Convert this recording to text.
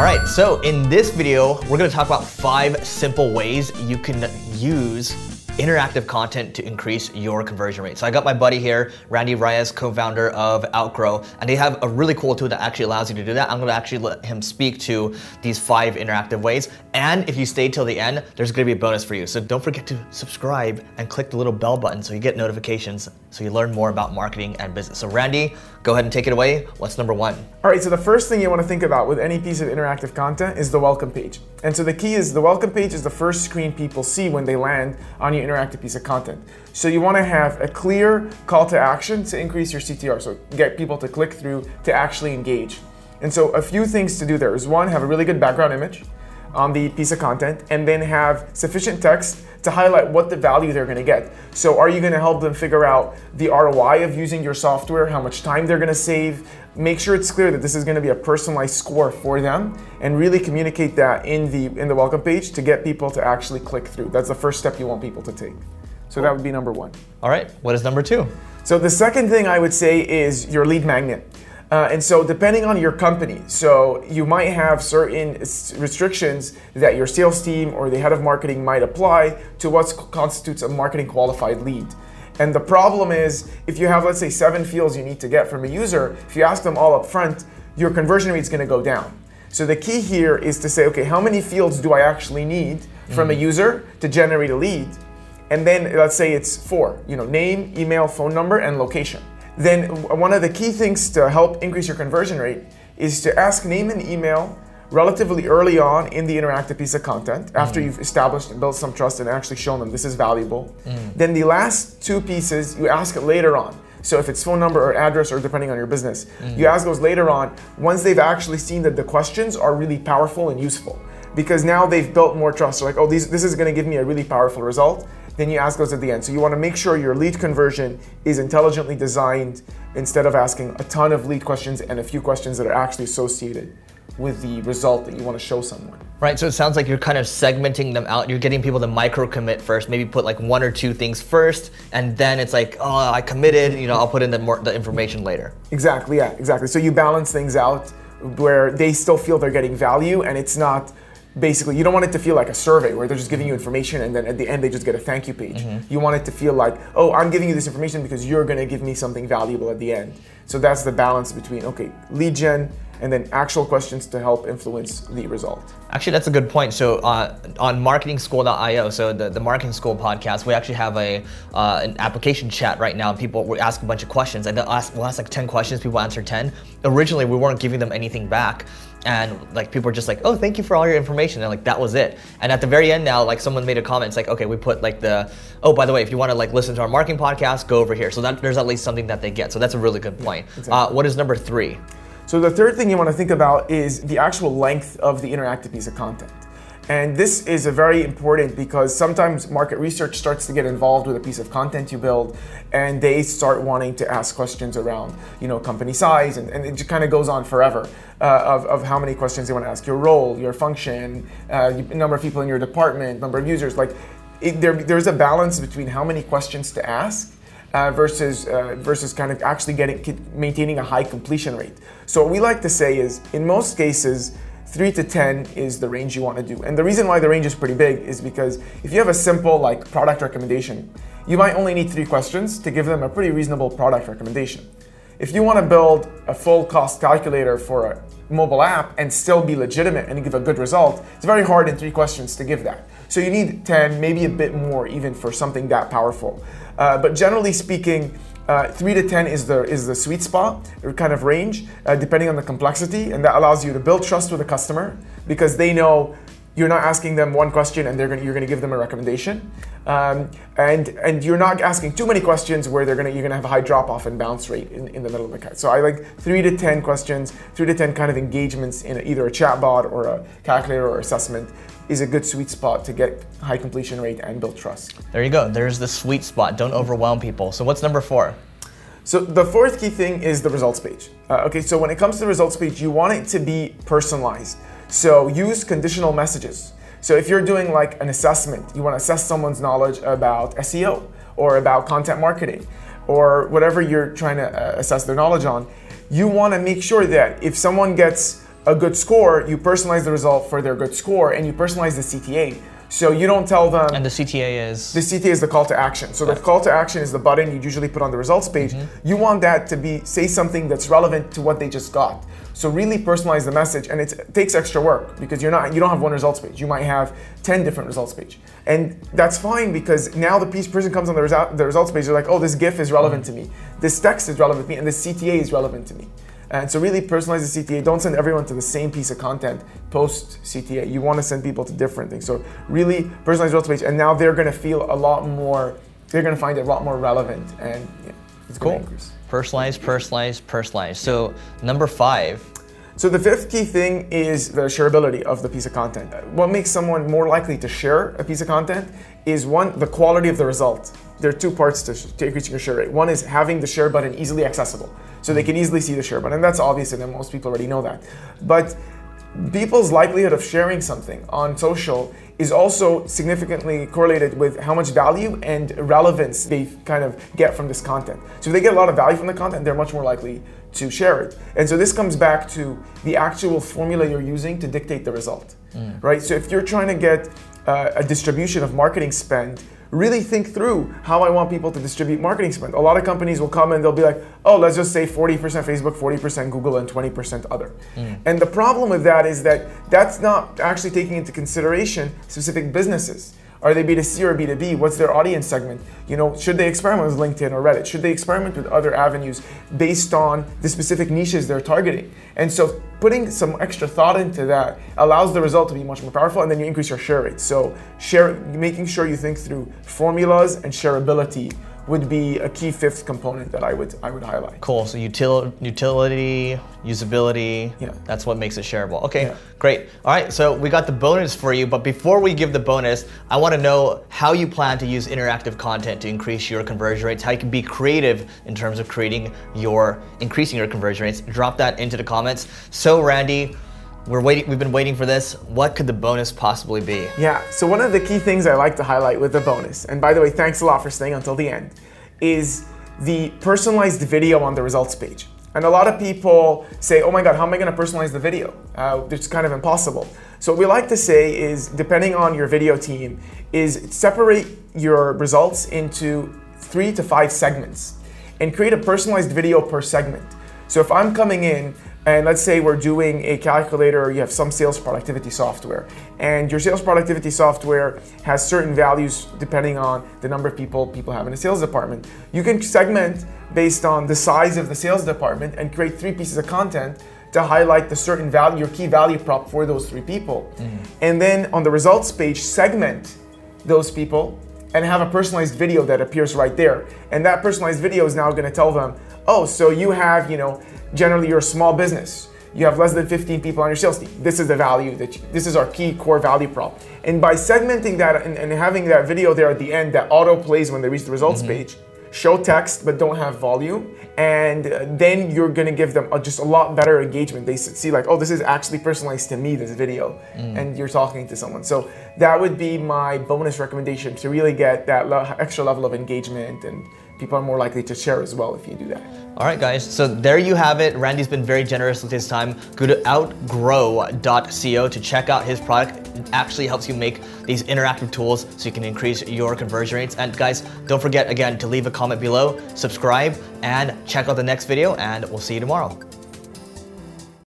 All right, so in this video, we're gonna talk about five simple ways you can use interactive content to increase your conversion rate. So I got my buddy here, Randy Rayess, co-founder of Outgrow, and they have a really cool tool that actually allows you to do that. I'm gonna actually let him speak to these five interactive ways. And if you stay till the end, there's gonna be a bonus for you. So don't forget to subscribe and click the little bell button so you get notifications so you learn more about marketing and business. So Randy, go ahead and take it away. What's number one? All right, so the first thing you want to think about with any piece of interactive content is the welcome page. And so the key is the welcome page is the first screen people see when they land on your interactive piece of content. So you want to have a clear call to action to increase your CTR, so get people to click through to actually engage. And so a few things to do there is one, have a really good background image on the piece of content, and then have sufficient text to highlight what the value they're going to get. So, are you going to help them figure out the ROI of using your software, how much time they're going to save? Make sure it's clear that this is going to be a personalized score for them, and really communicate that in the in the welcome page to get people to actually click through. That's the first step you want people to take. So that would be number one. All right, what is number two? So the second thing I would say is your lead magnet. Uh, and so, depending on your company, so you might have certain restrictions that your sales team or the head of marketing might apply to what constitutes a marketing qualified lead. And the problem is, if you have, let's say, seven fields you need to get from a user, if you ask them all up front, your conversion rate is going to go down. So the key here is to say, okay, how many fields do I actually need from mm-hmm. a user to generate a lead? And then let's say it's four, you know, name, email, phone number, and location then one of the key things to help increase your conversion rate is to ask name and email relatively early on in the interactive piece of content after mm. you've established and built some trust and actually shown them this is valuable. Mm. Then the last two pieces you ask it later on. So if it's phone number or address or depending on your business, mm. you ask those later on once they've actually seen that the questions are really powerful and useful. Because now they've built more trust. So like, oh, these, this is going to give me a really powerful result then you ask those at the end. So you want to make sure your lead conversion is intelligently designed instead of asking a ton of lead questions and a few questions that are actually associated with the result that you want to show someone. Right, so it sounds like you're kind of segmenting them out. You're getting people to micro commit first, maybe put like one or two things first, and then it's like, oh, I committed, you know, I'll put in the, more, the information later. Exactly, yeah, exactly. So you balance things out where they still feel they're getting value and it's not basically you don't want it to feel like a survey where they're just giving you information and then at the end they just get a thank you page mm-hmm. you want it to feel like oh i'm giving you this information because you're going to give me something valuable at the end so that's the balance between okay lead gen and then actual questions to help influence the result. Actually, that's a good point. So uh, on marketingschool.io, so the, the marketing school podcast, we actually have a uh, an application chat right now. People we ask a bunch of questions, and they'll ask, we'll ask like ten questions. People answer ten. Originally, we weren't giving them anything back and like people are just like oh thank you for all your information. And like that was it. And at the very end now like someone made a comment it's like okay we put like the oh by the way if you want to like listen to our marketing podcast go over here. So that there's at least something that they get. So that's a really good point. Yeah, exactly. uh, what is number three? So the third thing you want to think about is the actual length of the interactive piece of content and this is a very important because sometimes market research starts to get involved with a piece of content you build and they start wanting to ask questions around, you know, company size and, and it just kind of goes on forever uh, of, of how many questions they want to ask, your role, your function, uh, number of people in your department, number of users. Like it, there, there's a balance between how many questions to ask uh, versus uh, versus kind of actually getting maintaining a high completion rate. So what we like to say is, in most cases, 3 to 10 is the range you want to do. And the reason why the range is pretty big is because if you have a simple like product recommendation, you might only need three questions to give them a pretty reasonable product recommendation. If you want to build a full cost calculator for a mobile app and still be legitimate and give a good result, it's very hard in three questions to give that. So you need 10, maybe a bit more even for something that powerful. Uh, but generally speaking, uh, three to ten is the is the sweet spot kind of range, uh, depending on the complexity, and that allows you to build trust with the customer because they know you're not asking them one question and they're gonna you're gonna give them a recommendation, um, and and you're not asking too many questions where they're gonna you're gonna have a high drop off and bounce rate in, in the middle of the cut. So I like three to ten questions, three to ten kind of engagements in either a chatbot or a calculator or assessment is a good sweet spot to get high completion rate and build trust. There you go. There's the sweet spot. Don't overwhelm people. So what's number four? So the fourth key thing is the results page. Uh, okay, so when it comes to the results page, you want it to be personalized. So use conditional messages. So if you're doing like an assessment, you want to assess someone's knowledge about SEO or about content marketing or whatever you're trying to uh, assess their knowledge on, you want to make sure that if someone gets a good score, you personalize the result for their good score and you personalize the CTA. So you don't tell them. And the CTA is? The CTA is the call to action. So the call to action is the button you usually put on the results page. Mm-hmm. You want that to be say something that's relevant to what they just got. So really personalize the message, and it takes extra work because you're not you don't have one results page. You might have ten different results page, and that's fine because now the piece person comes on the, resu- the results page. They're like, oh, this GIF is relevant mm-hmm. to me, this text is relevant to me, and this CTA is relevant to me. And so really personalize the CTA. Don't send everyone to the same piece of content post CTA. You want to send people to different things. So really personalize results page, and now they're going to feel a lot more. They're going to find it a lot more relevant, and yeah, it's cool. going to increase. Personalize, personalize, personalize. So number five. So the fifth key thing is the shareability of the piece of content. What makes someone more likely to share a piece of content is one, the quality of the result. There are two parts to, to increasing your share rate. One is having the share button easily accessible, so they can easily see the share button. And that's obvious, and most people already know that. But people's likelihood of sharing something on social is also significantly correlated with how much value and relevance they kind of get from this content. So if they get a lot of value from the content, they're much more likely to share it. And so this comes back to the actual formula you're using to dictate the result, mm. right? So if you're trying to get uh, a distribution of marketing spend really think through how I want people to distribute marketing spend. A lot of companies will come and they'll be like, oh, let's just say 40% Facebook, 40% Google, and 20% other. Mm. And the problem with that is that that's not actually taking into consideration specific businesses. Are they B2C or B2B? What's their audience segment? You know, should they experiment with LinkedIn or Reddit? Should they experiment with other avenues based on the specific niches they're targeting? And so putting some extra thought into that allows the result to be much more powerful and then you increase your share rate. So share making sure you think through formulas and shareability would be a key fifth component that I would I would highlight. Cool. So util- utility, usability. Yeah. That's what makes it shareable. Okay. Yeah. Great. All right. So we got the bonus for you, but before we give the bonus, I want to know how you plan to use interactive content to increase your conversion rates. How you can be creative in terms of creating your increasing your conversion rates. Drop that into the comments. So Randy. We're waiting. We've been waiting for this. What could the bonus possibly be? Yeah. So one of the key things I like to highlight with the bonus, and by the way, thanks a lot for staying until the end, is the personalized video on the results page. And a lot of people say, "Oh my God, how am I going to personalize the video? Uh, it's kind of impossible." So what we like to say is, depending on your video team, is separate your results into three to five segments, and create a personalized video per segment. So if I'm coming in and let's say we're doing a calculator, you have some sales productivity software, and your sales productivity software has certain values depending on the number of people people have in a sales department. You can segment based on the size of the sales department and create three pieces of content to highlight the certain value, your key value prop for those three people. Mm-hmm. And then on the results page, segment those people and have a personalized video that appears right there. And that personalized video is now gonna tell them, oh, so you have, you know, generally you're a small business. You have less than 15 people on your sales team. This is the value that you, this is our key core value prop. And by segmenting that and, and, having that video there at the end that auto plays when they reach the results mm-hmm. page, show text but don't have volume, and uh, then you're gonna give them a, just a lot better engagement. They see like, oh, this is actually personalized to me, this video, mm. and you're talking to someone. So that would be my bonus recommendation to really get that lo- extra level of engagement and people are more likely to share as well if you do that. All right, guys. So there you have it. Randy's been very generous with his time. Go to outgrow.co to check out his product. It actually helps you make these interactive tools so you can increase your conversion rates. And guys, don't forget again to leave a comment below, subscribe, and check out the next video, and we'll see you tomorrow.